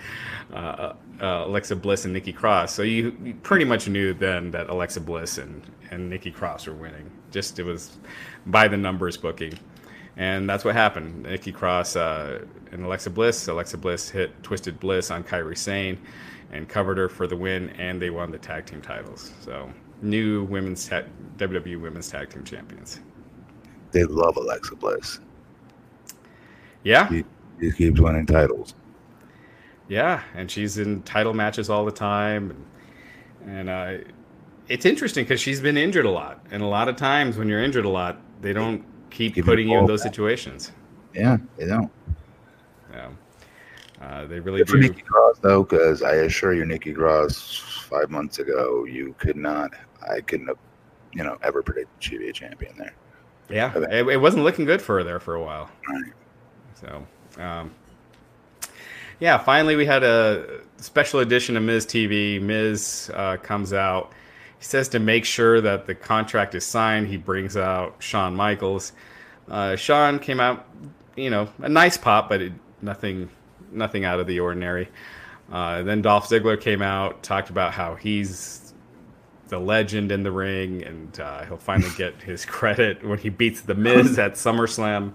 uh, uh, Alexa Bliss and Nikki Cross. So you, you, pretty much knew then that Alexa Bliss and, and Nikki Cross were winning. Just it was by the numbers booking. And that's what happened. Nikki Cross uh, and Alexa Bliss. Alexa Bliss hit Twisted Bliss on Kairi Sane and covered her for the win, and they won the tag team titles. So new women's ta- WWE Women's Tag Team Champions. They love Alexa Bliss. Yeah, She, he keeps winning titles. Yeah, and she's in title matches all the time, and, and uh, it's interesting because she's been injured a lot, and a lot of times when you're injured a lot, they don't keep Give putting you in those back. situations. Yeah, they don't. Yeah. Uh, they really Good do. For Nikki Cross, though, because I assure you, Nikki Cross, five months ago, you could not, I couldn't have, you know, ever predicted she'd be a champion there. Yeah, it, it, wasn't looking good for her there for a while. Right. So, um, yeah, finally we had a special edition of Miz TV. Miz uh, comes out. He says to make sure that the contract is signed, he brings out Shawn Michaels. Uh, Shawn came out, you know, a nice pop, but it, nothing, nothing out of the ordinary. Uh, then Dolph Ziggler came out, talked about how he's the legend in the ring, and uh, he'll finally get his credit when he beats The Miz at SummerSlam.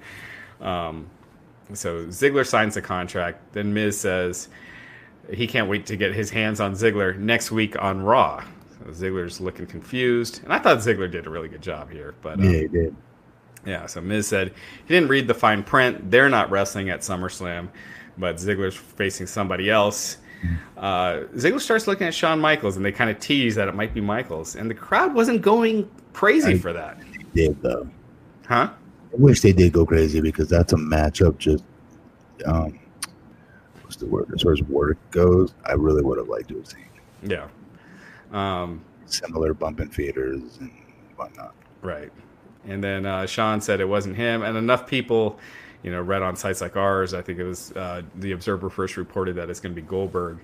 Um, so Ziggler signs the contract. Then Miz says he can't wait to get his hands on Ziggler next week on Raw. Ziggler's looking confused, and I thought Ziggler did a really good job here. But yeah, he did. Yeah, so Miz said he didn't read the fine print. They're not wrestling at SummerSlam, but Ziggler's facing somebody else. Uh, Ziggler starts looking at Shawn Michaels, and they kind of tease that it might be Michaels, and the crowd wasn't going crazy I, for that. They did though, huh? I wish they did go crazy because that's a matchup. Just um, what's the word as far as work goes? I really would have liked to have seen. Yeah, um, similar bumping feeders and whatnot. Right, and then uh, Shawn said it wasn't him, and enough people you know, read on sites like ours. I think it was uh, the Observer first reported that it's going to be Goldberg,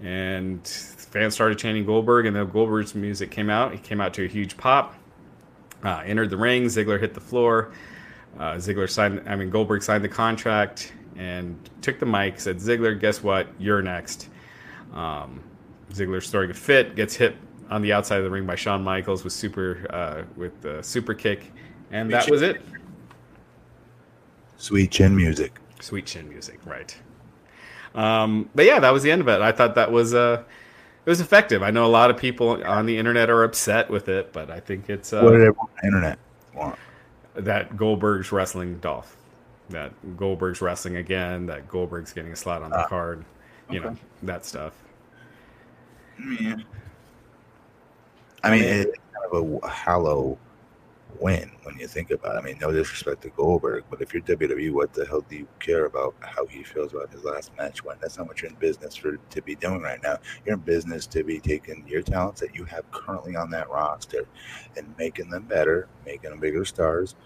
and fans started chanting Goldberg, and then Goldberg's music came out. He came out to a huge pop. Uh, entered the ring. Ziggler hit the floor. Uh, Ziggler signed. I mean, Goldberg signed the contract and took the mic. Said, "Ziggler, guess what? You're next." Um, Ziggler's throwing a fit, gets hit on the outside of the ring by Shawn Michaels with super uh, with the super kick, and that was it. Sweet chin music. Sweet chin music, right. Um, but yeah, that was the end of it. I thought that was uh, it was effective. I know a lot of people on the internet are upset with it, but I think it's uh, what did everyone on the internet want? That Goldberg's wrestling Dolph. That Goldberg's wrestling again. That Goldberg's getting a slot on the uh, card. You okay. know that stuff. Yeah. I mean, it's kind of a hollow win when you think about it. I mean, no disrespect to Goldberg, but if you're WWE, what the hell do you care about how he feels about his last match win? That's not what you're in business for to be doing right now. You're in business to be taking your talents that you have currently on that roster and making them better, making them bigger stars,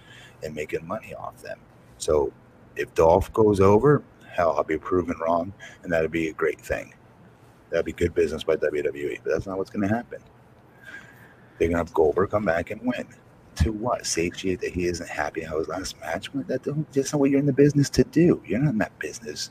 and making money off them. So if Dolph goes over, hell, I'll be proven wrong, and that'd be a great thing. That'd be good business by WWE, but that's not what's going to happen. They're going to have Goldberg come back and win to what? Satiate that he isn't happy how his last match went? That, that's not what you're in the business to do. You're not in that business.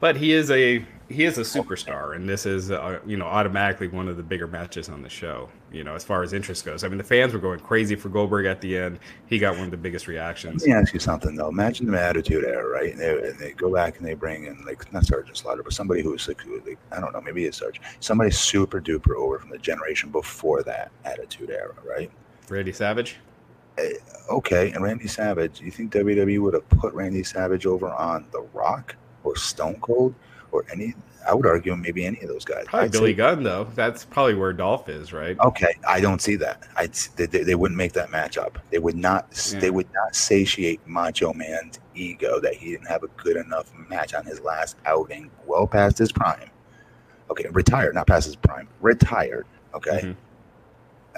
But he is a he is a superstar, and this is uh, you know automatically one of the bigger matches on the show. You know, as far as interest goes. I mean, the fans were going crazy for Goldberg at the end. He got one of the biggest reactions. Let me ask you something though. Imagine the Attitude Era, right? And they, and they go back and they bring in like not Sergeant Slaughter, but somebody who's like, like I don't know, maybe it's Sergeant, somebody super duper over from the generation before that Attitude Era, right? Randy Savage. Uh, okay, and Randy Savage. You think WWE would have put Randy Savage over on The Rock or Stone Cold or any? I would argue maybe any of those guys. Probably I'd Billy say- Gunn though. That's probably where Dolph is, right? Okay, I don't see that. I they, they, wouldn't make that match up. They would not. Yeah. They would not satiate Macho Man's ego that he didn't have a good enough match on his last outing, well past his prime. Okay, retired, not past his prime. Retired. Okay, Mhm.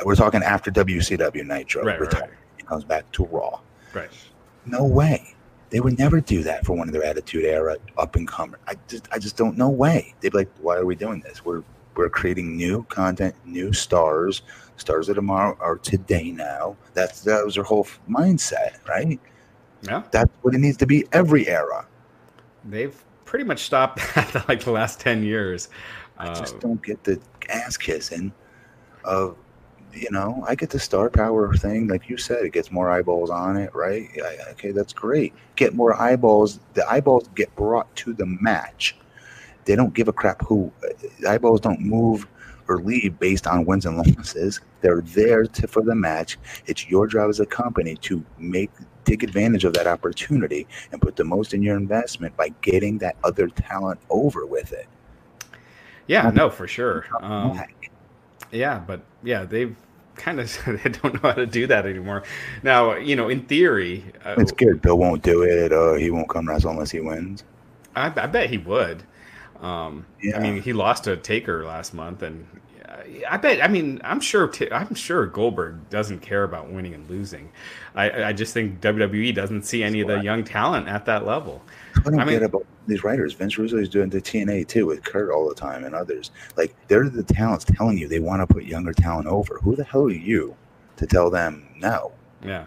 we're talking after WCW Nitro. Right, retired. right. He comes back to Raw. Right. No way. They would never do that for one of their Attitude Era up and comer. I just, I just don't. know way. They'd be like, "Why are we doing this? We're, we're creating new content, new stars. Stars of tomorrow are today now. That's that was their whole mindset, right? Yeah. That's what it needs to be every era. They've pretty much stopped that like the last ten years. I just Uh, don't get the ass kissing of, you know, I get the star power thing, like you said, it gets more eyeballs on it, right? Yeah, okay, that's great. Get more eyeballs. The eyeballs get brought to the match. They don't give a crap who. The eyeballs don't move or leave based on wins and losses. They're there to for the match. It's your job as a company to make take advantage of that opportunity and put the most in your investment by getting that other talent over with it. yeah, no, for sure. Um, Yeah, but yeah, they've kind of they don't know how to do that anymore. Now, you know, in theory, uh, It's good. Bill won't do it. Uh, he won't come wrestle unless he wins. I, I bet he would. Um, Yeah. I mean, he lost to Taker last month, and uh, I bet. I mean, I'm sure. I'm sure Goldberg doesn't care about winning and losing. I, I just think WWE doesn't see any of the young talent at that level. What I don't I mean- get about these writers. Vince Russo is doing the TNA too with Kurt all the time and others. Like they're the talents telling you they want to put younger talent over. Who the hell are you to tell them no? Yeah,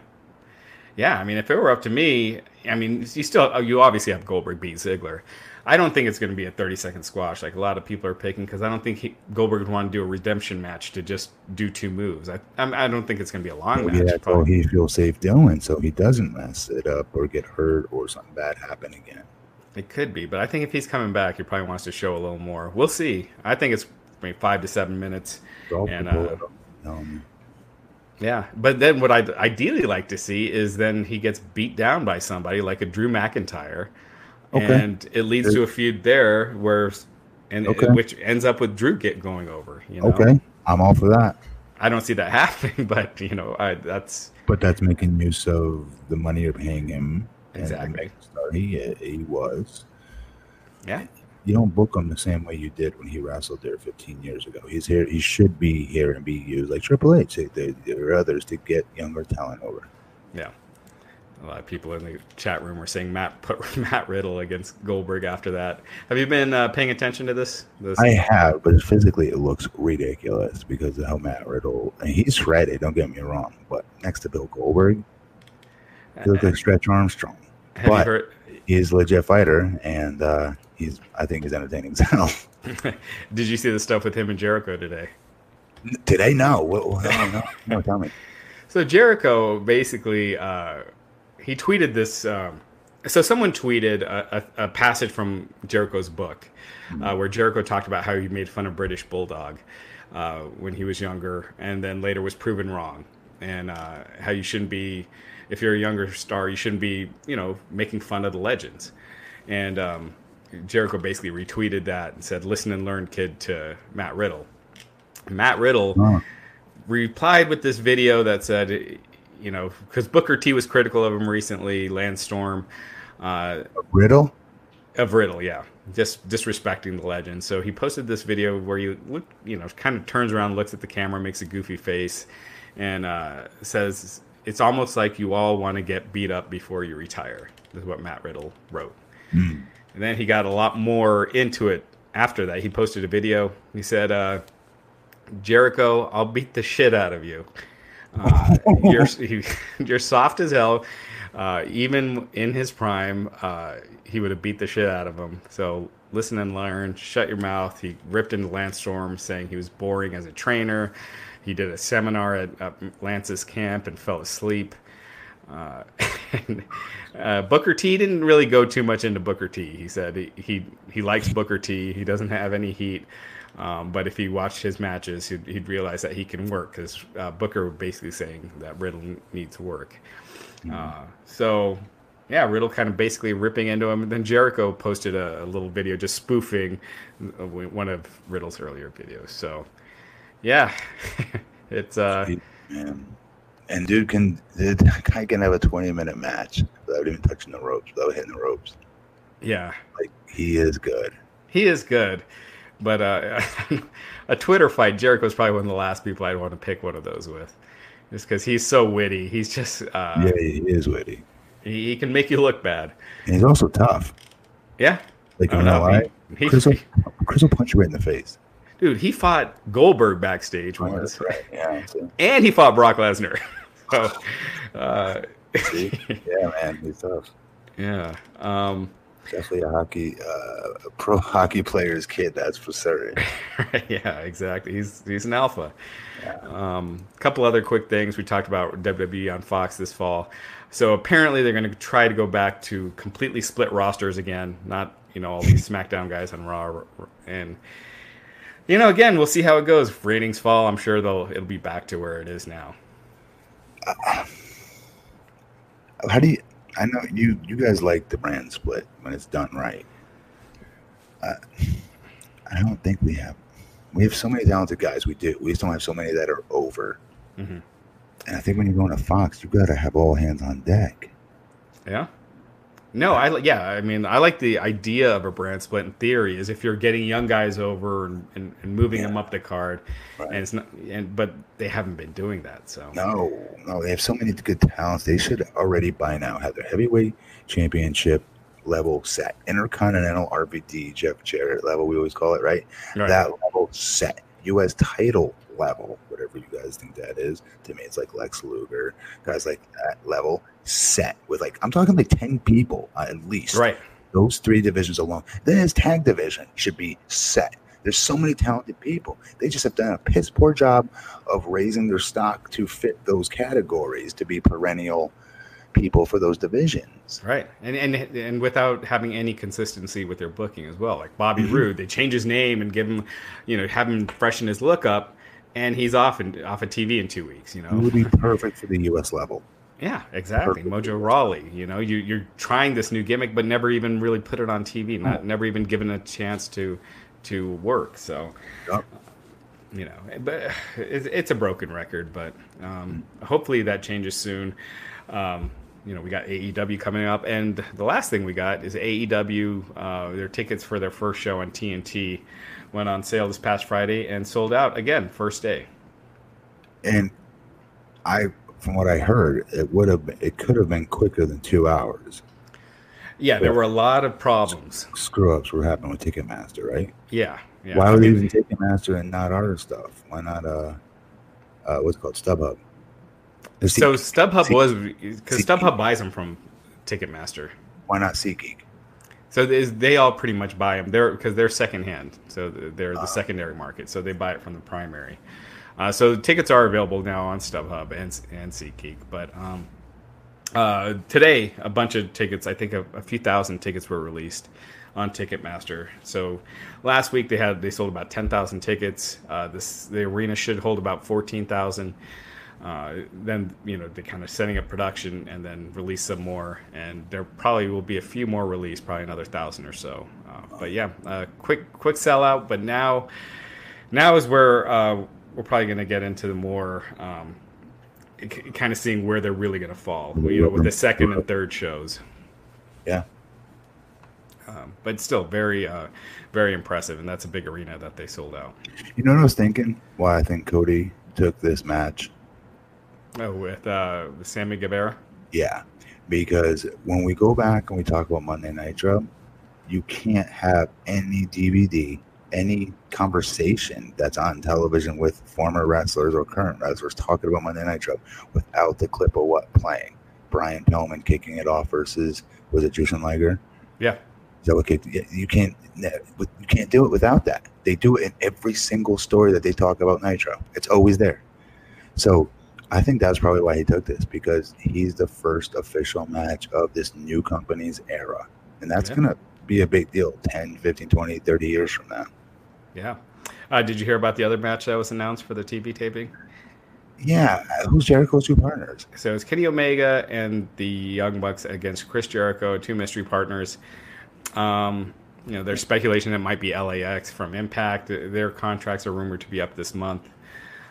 yeah. I mean, if it were up to me, I mean, you still you obviously have Goldberg beat Ziggler. I don't think it's going to be a 30 second squash like a lot of people are picking because I don't think he, Goldberg would want to do a redemption match to just do two moves. I I'm, I don't think it's going to be a long match. that's all he feels safe doing, so he doesn't mess it up or get hurt or something bad happen again. It could be, but I think if he's coming back, he probably wants to show a little more. We'll see. I think it's maybe five to seven minutes. And, uh, um, Yeah, but then what I'd ideally like to see is then he gets beat down by somebody like a Drew McIntyre, Okay. and it leads to a feud there where, and Okay. which ends up with Drew get going over. You know, okay, I'm all for that. I don't see that happening, but you know, I that's But that's making use of the money you're paying him. Exactly. He he was. yeah, you don't book him the same way you did when he wrestled there 15 years ago. He's here. He should be here and be used like Triple H. There, there are others to get younger talent over. yeah. A lot of people in the chat room were saying Matt put Matt Riddle against Goldberg after that. Have you been uh, paying attention to this? this I have, but physically it looks ridiculous because of how Matt Riddle. And he's shredded. Don't get me wrong, but next to Bill Goldberg, he looks like Stretch Armstrong. have but- heard? He's a legit fighter, and uh, he's. I think he's entertaining as hell. Did you see the stuff with him and Jericho today? Today, no. What, no, no, no, tell me. So Jericho basically uh, he tweeted this. Um, so someone tweeted a, a, a passage from Jericho's book, uh, where Jericho talked about how he made fun of British Bulldog uh, when he was younger, and then later was proven wrong, and uh, how you shouldn't be, if you're a younger star, you shouldn't be, you know, making fun of the legends, and um, Jericho basically retweeted that and said, "Listen and learn, kid," to Matt Riddle. Matt Riddle Oh, replied with this video that said, you know, because Booker T was critical of him recently, Lance Storm, uh, Riddle? of Riddle, yeah, just disrespecting the legend. So he posted this video where you look, you know, kind of turns around, looks at the camera, makes a goofy face, and uh, says, "It's almost like you all want to get beat up before you retire." This is what Matt Riddle wrote. Hmm. And then he got a lot more into it after that. He posted a video. He said, uh, Jericho, I'll beat the shit out of you. Uh, you're you're soft as hell. Uh, even in his prime, uh, he would have beat the shit out of him. So listen and learn. Shut your mouth. He ripped into Lance Storm, saying he was boring as a trainer. He did a seminar at, at Lance's camp and fell asleep. Uh, and, uh, Booker T didn't really go too much into Booker T. He said he he, he likes Booker T. He doesn't have any heat. Um, but if he watched his matches, he'd, he'd realize that he can work because uh, Booker was basically saying that Riddle needs work. Uh, so yeah, Riddle kind of basically ripping into him. And then Jericho posted a, a little video just spoofing uh, one of Riddle's earlier videos. So, yeah, it's uh, man. And dude can dude, guy can have a twenty minute match without even touching the ropes, without hitting the ropes. Yeah, like he is good. He is good, but uh, a Twitter fight, Jericho's probably one of the last people I'd want to pick one of those with, just because he's so witty. He's just uh, yeah, he is witty. He, he, can make you look bad. And he's also tough. Yeah, like you know, lie, he, Chris, will, Chris will punch you right in the face. Dude, he fought Goldberg backstage oh, once. Right. Yeah, and he fought Brock Lesnar. so, uh, yeah, man, he's tough. Yeah. Um, Definitely a hockey, uh, pro hockey player's kid. That's for certain. yeah, exactly. He's he's an alpha. A yeah. um, couple other quick things we talked about WWE on Fox this fall. So apparently they're going to try to go back to completely split rosters again. Not you know all these SmackDown guys on Raw, and you know again we'll see how it goes. If ratings fall, I'm sure they'll it'll be back to where it is now. Uh, how do you? I know you you guys like the brand split when it's done right. Uh, I don't think we have. We have so many talented guys. We do. We just don't have so many that are over. Mm-hmm. And I think when you're going to Fox, you've got to have all hands on deck. Yeah. No, I yeah, I mean, I like the idea of a brand split in theory. Is if you're getting young guys over and, and, and moving yeah. them up the card, right. and it's not, and but they haven't been doing that. So no, no, they have so many good talents. They should already by now have their heavyweight championship level set, intercontinental RVD Jeff Jarrett level. We always call it right. right. That level set, U.S. title level, whatever you guys think that is. To me, it's like Lex Luger, guys like that level set with like I'm talking like ten people uh, at least. Right. Those three divisions alone. Then his tag division should be set. There's so many talented people. They just have done a piss poor job of raising their stock to fit those categories to be perennial people for those divisions. Right. And and and without having any consistency with their booking as well. Like Bobby mm-hmm. Roode, they change his name and give him, you know, have him freshen his look up and he's off and off of TV in 2 weeks, you know. He would be perfect for the US level. Yeah, exactly. Perfect. Mojo Rawley. You know, you, you're trying this new gimmick, but never even really put it on TV. Not never even given a chance to to work. So, yep. you know, but it's, it's, a broken record. But um, hopefully that changes soon. Um, you know, we got AEW coming up, and the last thing we got is AEW. Uh, their tickets for their first show on TNT went on sale this past Friday and sold out again first day. And I from what I heard, it would have it could have been quicker than two hours. Yeah, there were a lot of problems. Screw ups were happening with Ticketmaster, right? Yeah. yeah. Why were they using Ticketmaster and not our stuff? Why not uh, uh what's called StubHub? So StubHub was because StubHub buys them from Ticketmaster. Why not SeatGeek? So they all pretty much buy them. They're because they're secondhand, so they're the uh, secondary market. So they buy it from the primary. Uh, so tickets are available now on StubHub and and SeatGeek. But um, uh, today, a bunch of tickets, I think a, a, few thousand tickets were released on Ticketmaster. So last week they had they sold about ten thousand tickets. Uh, this the arena should hold about fourteen thousand. Uh, then you know they're kind of setting up production and then release some more and there probably will be a few more released probably another thousand or so uh, but yeah uh, quick quick sellout but now now is where uh, we're probably going to get into the more um, kind of seeing where they're really going to fall, you know, with the second and third shows. Yeah. Um, but still very, uh, very impressive, and that's a big arena that they sold out. You know what I was thinking? Why I think Cody took this match. Oh, with uh, Sammy Guevara. Yeah, because when we go back and we talk about Monday Nitro, you can't have any DVD any conversation that's on television with former wrestlers or current wrestlers talking about Monday Nitro without the clip of what playing. Brian Pillman kicking it off versus was it Jushin Liger? Yeah. Is that what you can't you can't do it without that. They do it in every single story that they talk about Nitro. It's always there. So I think that's probably why he took this because he's the first official match of this new company's era. And that's yeah. going to be a big deal 10, 15, 20, 30 years from now. Yeah. Uh, did you hear about the other match that was announced for the TV taping? Yeah, who's Jericho's two partners? So it's Kenny Omega and the Young Bucks against Chris Jericho, two mystery partners. Um, you know, there's speculation it might be LAX from Impact. Their contracts are rumored to be up this month.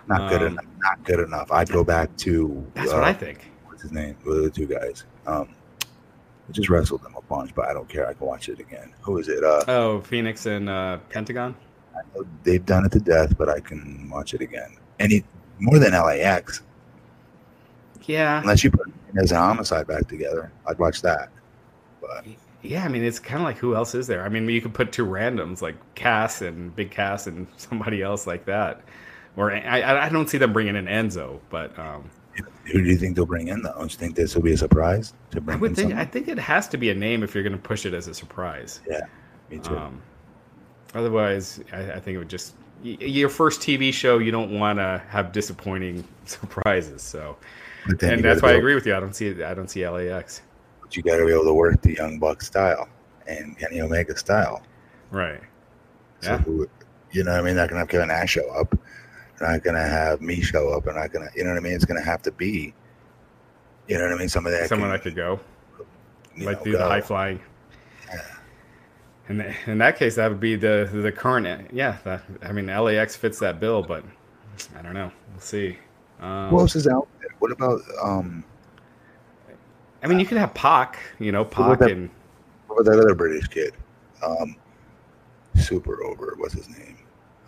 Not good Um, enough. Not good enough. I'd go back to That's uh, what I think. what's his name? What are the two guys? Um, I just wrestled them a bunch, but I don't care. I can watch it again. Who is it? Uh, Oh, Phoenix and uh, Pentagon. I know they've done it to death, but I can watch it again. Any more than LAX, Yeah, unless you put it as an homicide back together, I'd watch that. But yeah. I mean, it's kind of like who else is there? I mean, you could put two randoms like Cass and Big Cass and somebody else like that. Or I, I I don't see them bringing in Enzo, but um, who do you think they'll bring in? Though, don't you think this will be a surprise to bring I would in? think someone? I think it has to be a name if you're going to push it as a surprise. Yeah, Me too. Um, otherwise, I, I think it would just your first TV show. You don't want to have disappointing surprises. So, and that's why I agree with you. I don't see I don't see LAX. But You got to be able to work the Young Buck style and Kenny Omega style. Right. So Yeah. who, you know what I mean? They're not gonna have Kevin Nash show up. They're not gonna have me show up. They're not gonna, you know what I mean? It's gonna have to be, you know what I mean? Somebody that Someone can, that could go like know, do the high flying. In, th- in that case, that would be the the current. Yeah, that, I mean LAX fits that bill, but I don't know. We'll see. Um, Who else is out there? What about um? I mean, you could have Pac. You know, Pac that- and What about that other British kid? Um, super over. What's his name?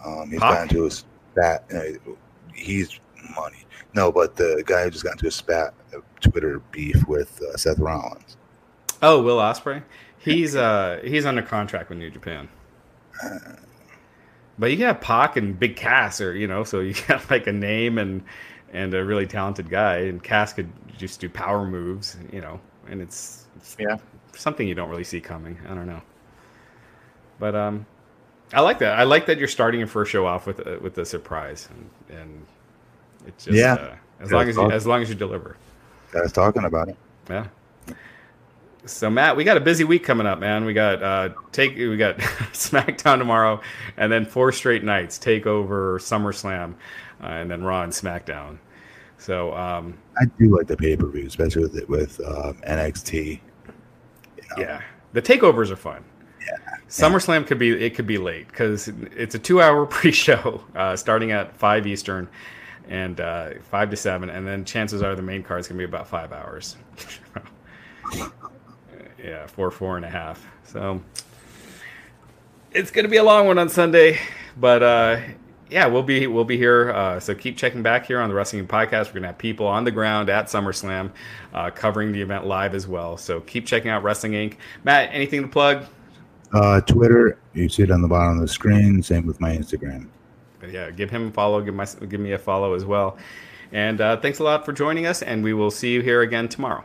Um, he's Pac? gotten to a spat. Uh, he's money. No, but the guy who just got into a spat uh, Twitter beef with uh, Seth Rollins. oh, Will Ospreay. He's uh he's under contract with New Japan. But you can have Pac and Big Cass, or you know, so you got like a name and and a really talented guy, and Cass could just do power moves, you know, and it's, it's Yeah. something you don't really see coming. I don't know, but um, I like that. I like that you're starting your first show off with a, with a surprise, and, and it's just Yeah. uh, as Yeah, long as you, as long as you deliver. Guys talking about it. Yeah. So Matt, we got a busy week coming up, man. We got uh take we got SmackDown tomorrow, and then four straight nights: Takeover, SummerSlam, uh, and then Raw and SmackDown. So um, I do like the pay per view, especially with with um, NXT. You know, yeah, the takeovers are fun. SummerSlam could be it could be late because it's a two-hour pre-show uh, starting at five Eastern and uh, five to seven, and then chances are the main card is gonna be about five hours. yeah, four, four and a half. So it's gonna be a long one on Sunday, but uh, yeah, we'll be we'll be here. Uh, so keep checking back here on the Wrestling Podcast. We're gonna have people on the ground at SummerSlam uh, covering the event live as well. So keep checking out Wrestling Inc. Matt, anything to plug? Uh, Twitter, you see it on the bottom of the screen. Same with my Instagram. Yeah, give him a follow. Give my give me a follow as well. And uh, thanks a lot for joining us, and we will see you here again tomorrow.